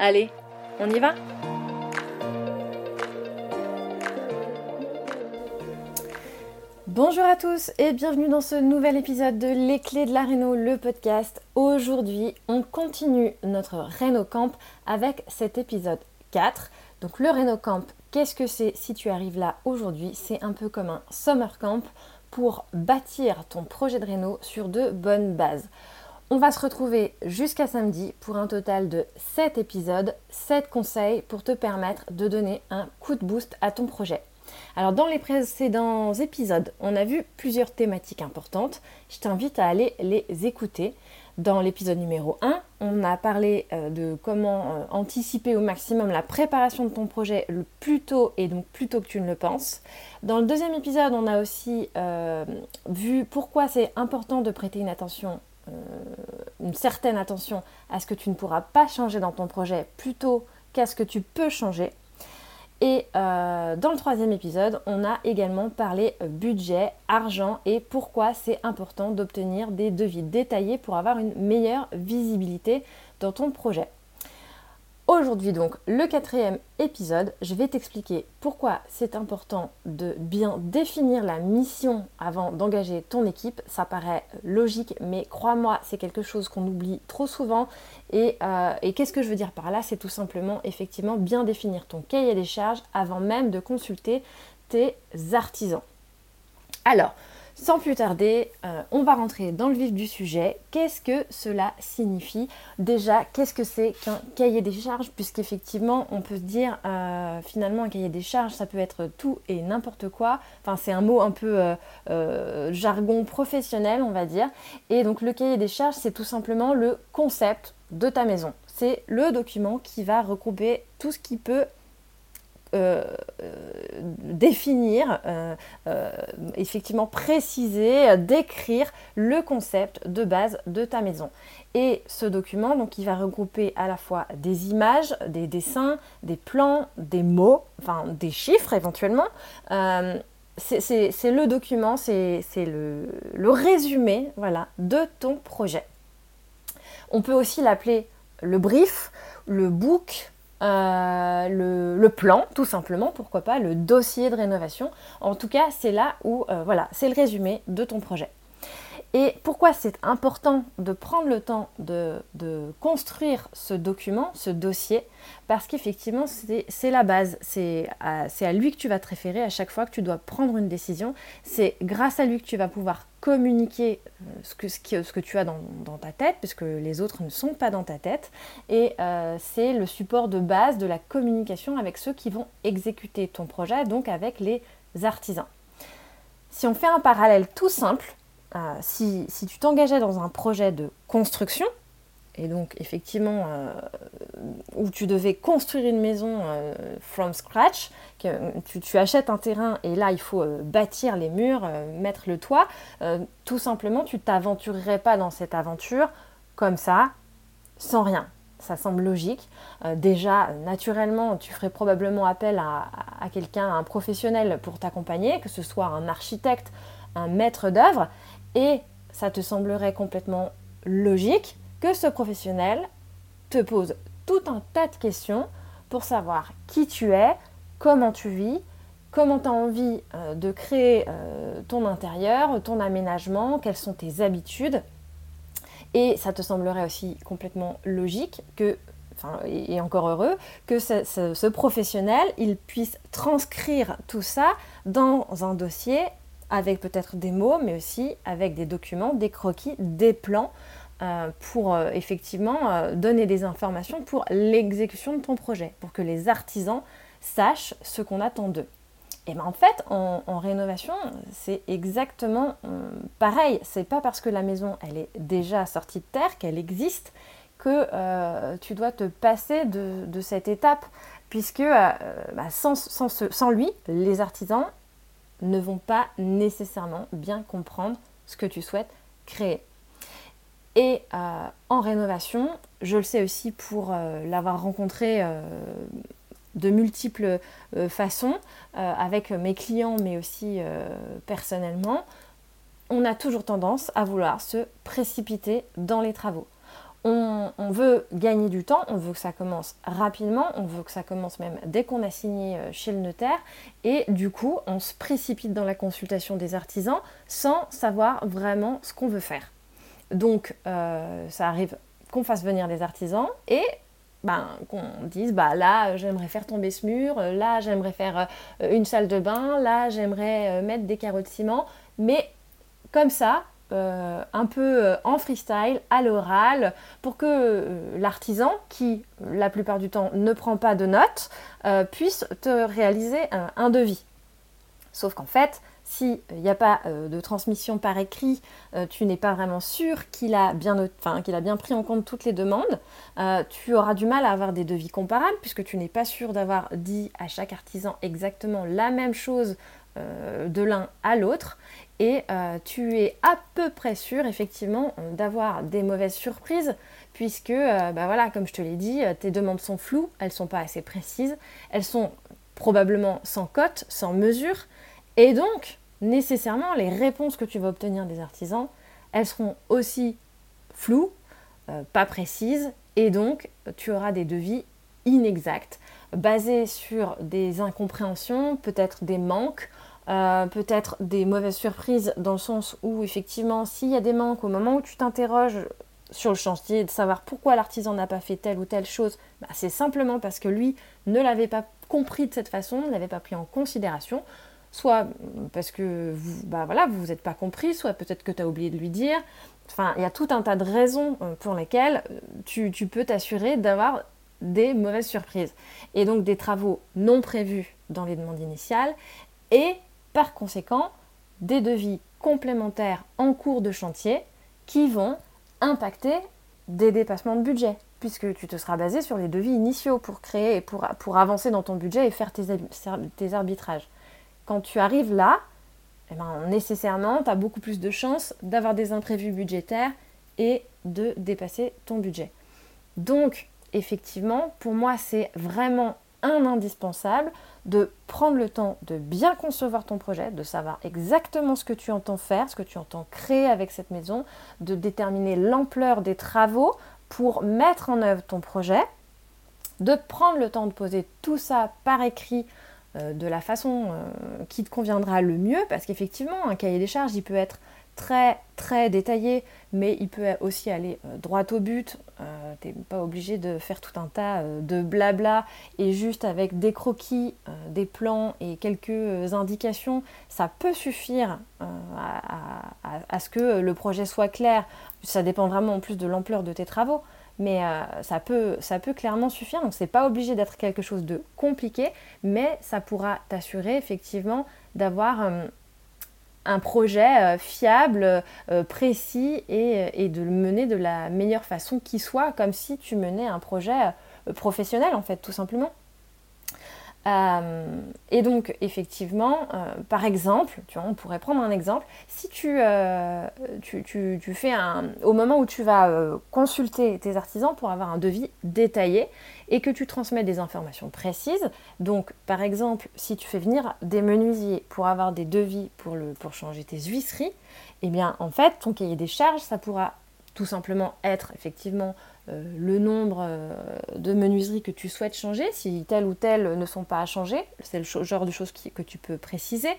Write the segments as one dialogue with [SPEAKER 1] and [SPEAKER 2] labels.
[SPEAKER 1] Allez, on y va Bonjour à tous et bienvenue dans ce nouvel épisode de Les clés de la Réno, le podcast. Aujourd'hui, on continue notre Réno Camp avec cet épisode 4. Donc le Réno Camp, qu'est-ce que c'est si tu arrives là aujourd'hui? C'est un peu comme un summer camp pour bâtir ton projet de Réno sur de bonnes bases. On va se retrouver jusqu'à samedi pour un total de 7 épisodes, 7 conseils pour te permettre de donner un coup de boost à ton projet. Alors dans les précédents épisodes, on a vu plusieurs thématiques importantes. Je t'invite à aller les écouter. Dans l'épisode numéro 1, on a parlé euh, de comment euh, anticiper au maximum la préparation de ton projet le plus tôt et donc plus tôt que tu ne le penses. Dans le deuxième épisode, on a aussi euh, vu pourquoi c'est important de prêter une attention une certaine attention à ce que tu ne pourras pas changer dans ton projet plutôt qu'à ce que tu peux changer. Et euh, dans le troisième épisode, on a également parlé budget, argent et pourquoi c'est important d'obtenir des devis détaillés pour avoir une meilleure visibilité dans ton projet. Aujourd'hui donc, le quatrième épisode, je vais t'expliquer pourquoi c'est important de bien définir la mission avant d'engager ton équipe. Ça paraît logique, mais crois-moi, c'est quelque chose qu'on oublie trop souvent. Et, euh, qu'est-ce que je veux dire par là? C'est tout simplement effectivement bien définir ton cahier des charges avant même de consulter tes artisans. Alors, sans plus tarder, euh, on va rentrer dans le vif du sujet. Qu'est-ce que cela signifie Déjà, qu'est-ce que c'est qu'un cahier des charges Puisqu'effectivement, on peut se dire, euh, finalement, un cahier des charges, ça peut être tout et n'importe quoi. Enfin, c'est un mot un peu euh, jargon professionnel, on va dire. Et donc, le cahier des charges, c'est tout simplement le concept de ta maison. C'est le document qui va regrouper tout ce qui peut euh, définir, euh, euh, effectivement préciser, décrire le concept de base de ta maison. Et ce document, donc, il va regrouper à la fois des images, des dessins, des plans, des mots, enfin des chiffres éventuellement. c'est le document, c'est le, le résumé voilà, de ton projet. On peut aussi l'appeler le brief, le book, euh, le, plan, tout simplement, pourquoi pas, le dossier de rénovation. En tout cas, c'est là où, euh, voilà, c'est le résumé de ton projet. Et pourquoi c'est important de prendre le temps de, construire ce document, ce dossier? Parce qu'effectivement, c'est la base. C'est à, lui que tu vas te référer à chaque fois que tu dois prendre une décision. C'est grâce à lui que tu vas pouvoir communiquer euh, ce que, tu as dans, ta tête, puisque les autres ne sont pas dans ta tête. Et euh, c'est le support de base de la communication avec ceux qui vont exécuter ton projet, donc avec les artisans. Si on fait un parallèle tout simple, euh, si, tu t'engageais dans un projet de construction, et donc effectivement euh, où tu devais construire une maison euh, from scratch, que tu, achètes un terrain et là il faut bâtir les murs, mettre le toit, tout simplement tu t'aventurerais pas dans cette aventure comme ça, sans rien. Ça semble logique. déjà, naturellement, tu ferais probablement appel à, à quelqu'un, un professionnel pour t'accompagner, que ce soit un architecte, un maître d'œuvre, et ça te semblerait complètement logique que ce professionnel te pose tout un tas de questions pour savoir qui tu es, comment tu vis, comment tu as envie euh, de créer euh, ton intérieur, ton aménagement, quelles sont tes habitudes. Et ça te semblerait aussi complètement logique que et encore heureux, que ce, professionnel, il puisse transcrire tout ça dans un dossier avec peut-être des mots, mais aussi avec des documents, des croquis, des plans, euh, pour euh, effectivement euh, donner des informations pour l'exécution de ton projet, pour que les artisans sachent ce qu'on attend d'eux. Et bien en fait, en, rénovation, c'est exactement pareil. C'est pas parce que la maison elle est déjà sortie de terre, qu'elle existe, que tu dois te passer de, cette étape, puisque bah, sans lui, les artisans ne vont pas nécessairement bien comprendre ce que tu souhaites créer. Et euh, en rénovation, je le sais aussi pour euh, l'avoir rencontré euh, de multiples façons, avec mes clients, mais aussi personnellement, on a toujours tendance à vouloir se précipiter dans les travaux. On, veut gagner du temps, on veut que ça commence rapidement, on veut que ça commence même dès qu'on a signé chez le notaire, et du coup, on se précipite dans la consultation des artisans sans savoir vraiment ce qu'on veut faire. Donc, euh, ça arrive qu'on fasse venir des artisans et ben, qu'on dise bah là j'aimerais faire tomber ce mur, là j'aimerais faire euh, une salle de bain, là j'aimerais euh, mettre des carreaux de ciment, mais comme ça, un peu en freestyle, à l'oral, pour que l'artisan, qui la plupart du temps ne prend pas de notes, puisse te réaliser un devis. Sauf qu'en fait, s'il n'y a pas euh, de transmission par écrit, euh, tu n'es pas vraiment sûr qu'il a, bien, qu'il a bien pris en compte toutes les demandes, euh, tu auras du mal à avoir des devis comparables puisque tu n'es pas sûr d'avoir dit à chaque artisan exactement la même chose de l'un à l'autre et tu es à peu près sûr effectivement d'avoir des mauvaises surprises puisque, bah voilà, comme je te l'ai dit, tes demandes sont floues, elles sont pas assez précises, elles sont probablement sans cote, sans mesure. Et donc, nécessairement, les réponses que tu vas obtenir des artisans, elles seront aussi floues, euh, pas précises, et donc tu auras des devis inexacts, basés sur des incompréhensions, peut-être des manques, euh, peut-être des mauvaises surprises, dans le sens où effectivement, s'il y a des manques au moment où tu t'interroges sur le chantier, de savoir pourquoi l'artisan n'a pas fait telle ou telle chose, bah, c'est simplement parce que lui ne l'avait pas compris de cette façon, ne l'avait pas pris en considération soit parce que vous, bah voilà, vous êtes pas compris, soit peut-être que tu as oublié de lui dire. Enfin, il y a tout un tas de raisons euh, pour lesquelles euh, tu, tu peux t'assurer d'avoir des mauvaises surprises. Et donc des travaux non prévus dans les demandes initiales et par conséquent des devis complémentaires en cours de chantier qui vont impacter des dépassements de budget puisque tu te seras basé sur les devis initiaux pour créer, pour, pour avancer dans ton budget et faire tes, tes arbitrages quand tu arrives là, eh ben, nécessairement, tu as beaucoup plus de chances d'avoir des imprévus budgétaires et de dépasser ton budget. Donc, effectivement, pour moi, c'est vraiment un indispensable de prendre le temps de bien concevoir ton projet, de savoir exactement ce que tu entends faire, ce que tu entends créer avec cette maison, de déterminer l'ampleur des travaux pour mettre en œuvre ton projet, de prendre le temps de poser tout ça par écrit euh, de la façon euh, qui te conviendra le mieux, parce qu'effectivement, un cahier des charges, il peut être très très détaillé, mais il peut aussi aller euh, droit au but. Tu n'es pas obligé de faire tout un tas de blabla et juste avec des croquis, des plans et quelques indications, ça peut suffire à, ce que le projet soit clair. Ça dépend vraiment en plus de l'ampleur de tes travaux mais euh, ça, peut, ça peut clairement suffire. Donc, c'est pas obligé d'être quelque chose de compliqué, mais ça pourra t'assurer effectivement d'avoir euh, un projet euh, fiable, précis et, et, de le mener de la meilleure façon qui soit, comme si tu menais un projet professionnel en fait, tout simplement. Euh, et donc, effectivement, euh, par exemple, tu vois, on pourrait prendre un exemple. Si tu, euh, fais un. Au moment où tu vas consulter tes artisans pour avoir un devis détaillé et que tu transmets des informations précises, donc par exemple, si tu fais venir des menuisiers pour avoir des devis pour, le, pour changer tes huisseries, eh bien, en fait, ton cahier des charges, ça pourra tout simplement être effectivement le nombre euh, de menuiseries que tu souhaites changer, si telles ou telles ne sont pas à changer, c'est le genre de choses que tu peux préciser.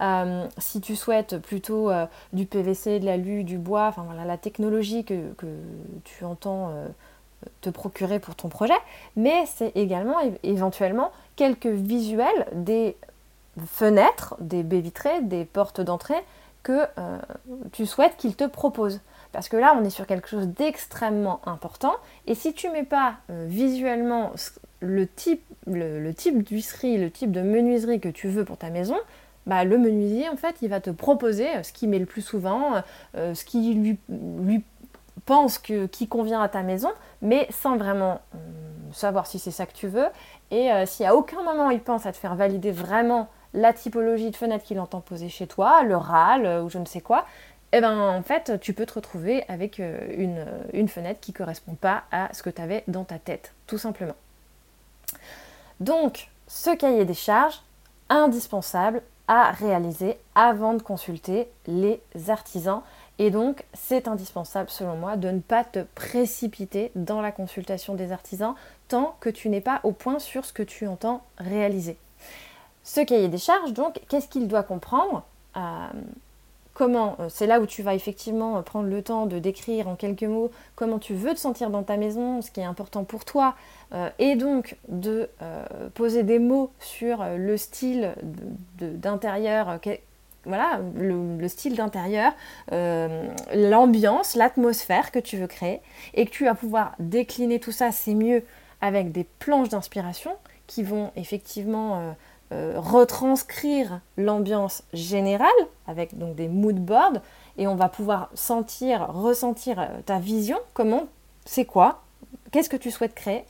[SPEAKER 1] Euh, si tu souhaites plutôt du PVC, de l'alu, du bois, la technologie que, tu entends te procurer pour ton projet, mais c'est également éventuellement quelques visuels des fenêtres, des baies vitrées, des portes d'entrée que euh, tu souhaites qu'ils te proposent. Parce que là, on est sur quelque chose d'extrêmement important. Et si tu mets pas euh, visuellement le type, le, type d'huisserie, le type de menuiserie que tu veux pour ta maison, bah, le menuisier, en fait, il va te proposer ce qu'il met le plus souvent, euh, ce qui lui, pense que, qui convient à ta maison, mais sans vraiment savoir si c'est ça que tu veux. Et si à aucun moment il pense à te faire valider vraiment la typologie de fenêtre qu'il entend poser chez toi, le râle euh, ou je ne sais quoi, eh ben en fait tu peux te retrouver avec euh, une, une fenêtre qui ne correspond pas à ce que tu avais dans ta tête, tout simplement. Donc ce cahier des charges, indispensable à réaliser avant de consulter les artisans. Et donc, c'est indispensable, selon moi, de ne pas te précipiter dans la consultation des artisans tant que tu n'es pas au point sur ce que tu entends réaliser. Ce cahier des charges, donc, qu'est-ce qu'il doit comprendre? Euh, Comment, euh, c'est là où tu vas effectivement prendre le temps de décrire en quelques mots comment tu veux te sentir dans ta maison, ce qui est important pour toi, euh, et donc de poser des mots sur le style d'intérieur, voilà, le, style d'intérieur, l'ambiance, l'atmosphère que tu veux créer, et que tu vas pouvoir décliner tout ça, c'est mieux avec des planches d'inspiration qui vont effectivement euh, retranscrire l'ambiance générale avec donc des mood boards et on va pouvoir sentir, ressentir euh, ta vision, comment, c'est quoi, qu'est-ce que tu souhaites créer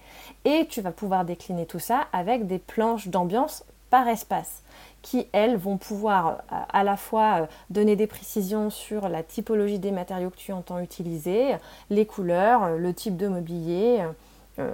[SPEAKER 1] et tu vas pouvoir décliner tout ça avec des planches d'ambiance par espace qui, elles, vont pouvoir euh, à la fois donner des précisions sur la typologie des matériaux que tu entends utiliser, les couleurs, le type de mobilier, euh,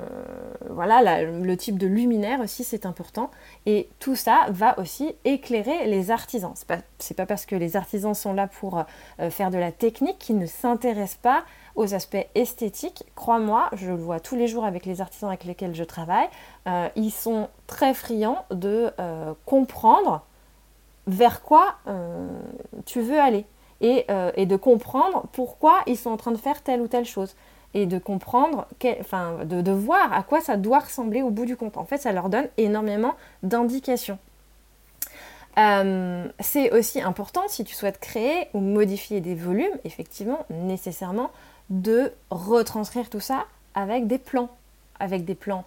[SPEAKER 1] voilà, le type de luminaire aussi, c'est important. Et tout ça va aussi éclairer les artisans. C'est pas, pas parce que les artisans sont là pour euh, faire de la technique qu'ils ne s'intéressent pas aux aspects esthétiques. Crois-moi, je le vois tous les jours avec les artisans avec lesquels je travaille. Euh, ils sont très friands de comprendre vers quoi tu veux aller et, et de comprendre pourquoi ils sont en train de faire telle ou telle chose et de comprendre, enfin, de, voir à quoi ça doit ressembler au bout du compte. En fait, ça leur donne énormément d'indications. Euh, c'est aussi important si tu souhaites créer ou modifier des volumes, effectivement, nécessairement, de retranscrire tout ça avec des plans, avec des plans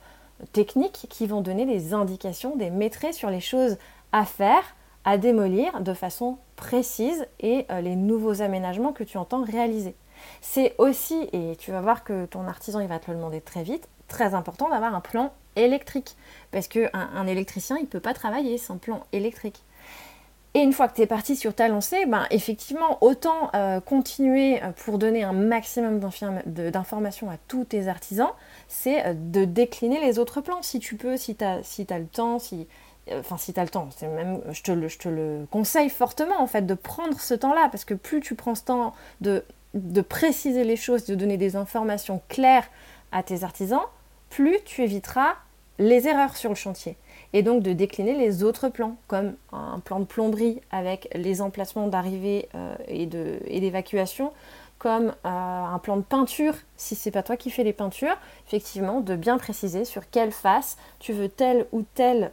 [SPEAKER 1] techniques qui vont donner des indications, des maîtrises sur les choses à faire, à démolir de façon précise et euh, les nouveaux aménagements que tu entends réaliser. C'est aussi, et tu vas voir que ton artisan il va te le demander très vite, très important d'avoir un plan électrique. Parce qu'un un électricien, il ne peut pas travailler sans plan électrique. Et une fois que tu es parti sur ta lancée, ben, effectivement, autant euh, continuer euh, pour donner un maximum d'informations à tous tes artisans, c'est euh, de décliner les autres plans si tu peux, si tu as, le temps, si, enfin si le temps, même, je te, le, je te le conseille fortement en fait de prendre ce temps-là, parce que plus tu prends ce temps de de préciser les choses, de donner des informations claires à tes artisans, plus tu éviteras les erreurs sur le chantier. Et donc de décliner les autres plans, comme un plan de plomberie avec les emplacements d'arrivée euh, et d'évacuation, comme euh, un plan de peinture, si c'est pas toi qui fais les peintures, effectivement, de bien préciser sur quelle face tu veux telle ou telle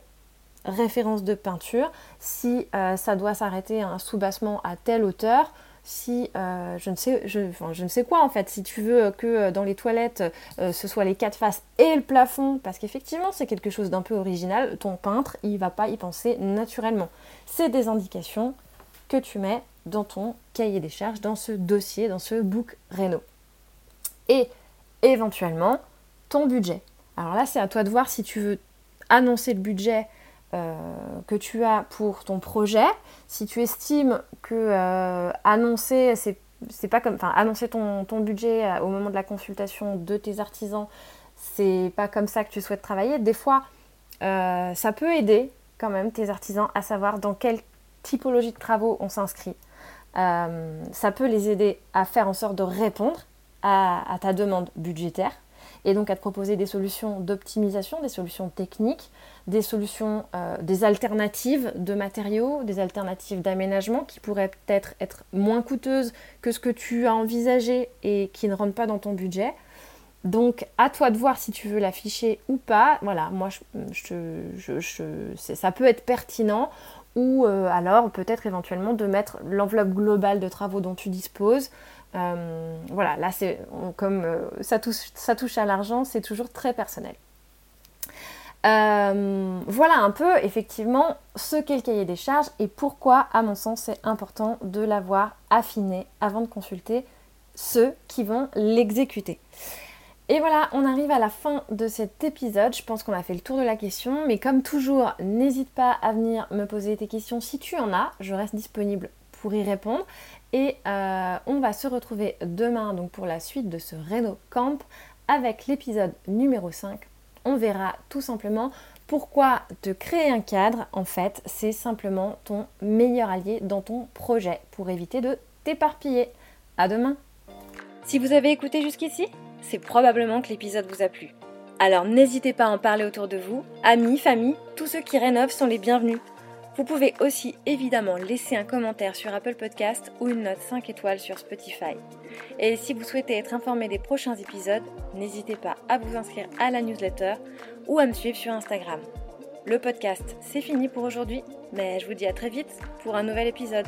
[SPEAKER 1] référence de peinture, si euh, ça doit s'arrêter à un soubassement à telle hauteur, si euh, je, ne sais, je, je, ne sais quoi en fait, si tu veux que euh, dans les toilettes euh, ce soit les quatre faces et le plafond, parce qu'effectivement c'est quelque chose d'un peu original, ton peintre il va pas y penser naturellement. C'est des indications que tu mets dans ton cahier des charges, dans ce dossier, dans ce book Reno. Et éventuellement ton budget. Alors là c'est à toi de voir si tu veux annoncer le budget euh, que tu as pour ton projet, si tu estimes que euh, annoncer, c'est pas comme, annoncer ton, budget euh, au moment de la consultation de tes artisans, c'est pas comme ça que tu souhaites travailler. Des fois, ça peut aider quand même tes artisans à savoir dans quelle typologie de travaux on s'inscrit. ça peut les aider à faire en sorte de répondre à ta demande budgétaire et donc à te proposer des solutions d'optimisation, des solutions techniques, des solutions, euh, des alternatives de matériaux, des alternatives d'aménagement qui pourraient peut-être être moins coûteuses que ce que tu as envisagé et qui ne rentrent pas dans ton budget. Donc à toi de voir si tu veux l'afficher ou pas. Voilà, moi ça peut être pertinent ou euh, alors peut-être éventuellement de mettre l'enveloppe globale de travaux dont tu disposes. Euh, voilà, là c'est comme ça touche à l'argent, c'est toujours très personnel. Voilà un peu effectivement ce qu'est le cahier des charges et pourquoi à mon sens c'est important de l'avoir affiné avant de consulter ceux qui vont l'exécuter. Et voilà, on arrive à la fin de cet épisode. Je pense qu'on a fait le tour de la question. Mais comme toujours, n'hésite pas à venir me poser tes questions si tu en as. Je reste disponible pour y répondre. Et euh, on va se retrouver demain donc pour la suite de ce Reno Camp avec l'épisode numéro 5. On verra tout simplement pourquoi te créer un cadre, en fait, c'est simplement ton meilleur allié dans ton projet pour éviter de t'éparpiller. À demain Si vous avez écouté jusqu'ici, c'est probablement que l'épisode vous a plu. Alors n'hésitez pas à en parler autour de vous, amis, famille, tous ceux qui rénovent sont les bienvenus. Vous pouvez aussi évidemment laisser un commentaire sur Apple Podcast ou une note 5 étoiles sur Spotify. Et si vous souhaitez être informé des prochains épisodes, n'hésitez pas à vous inscrire à la newsletter ou à me suivre sur Instagram. Le podcast, c'est fini pour aujourd'hui, mais je vous dis à très vite pour un nouvel épisode.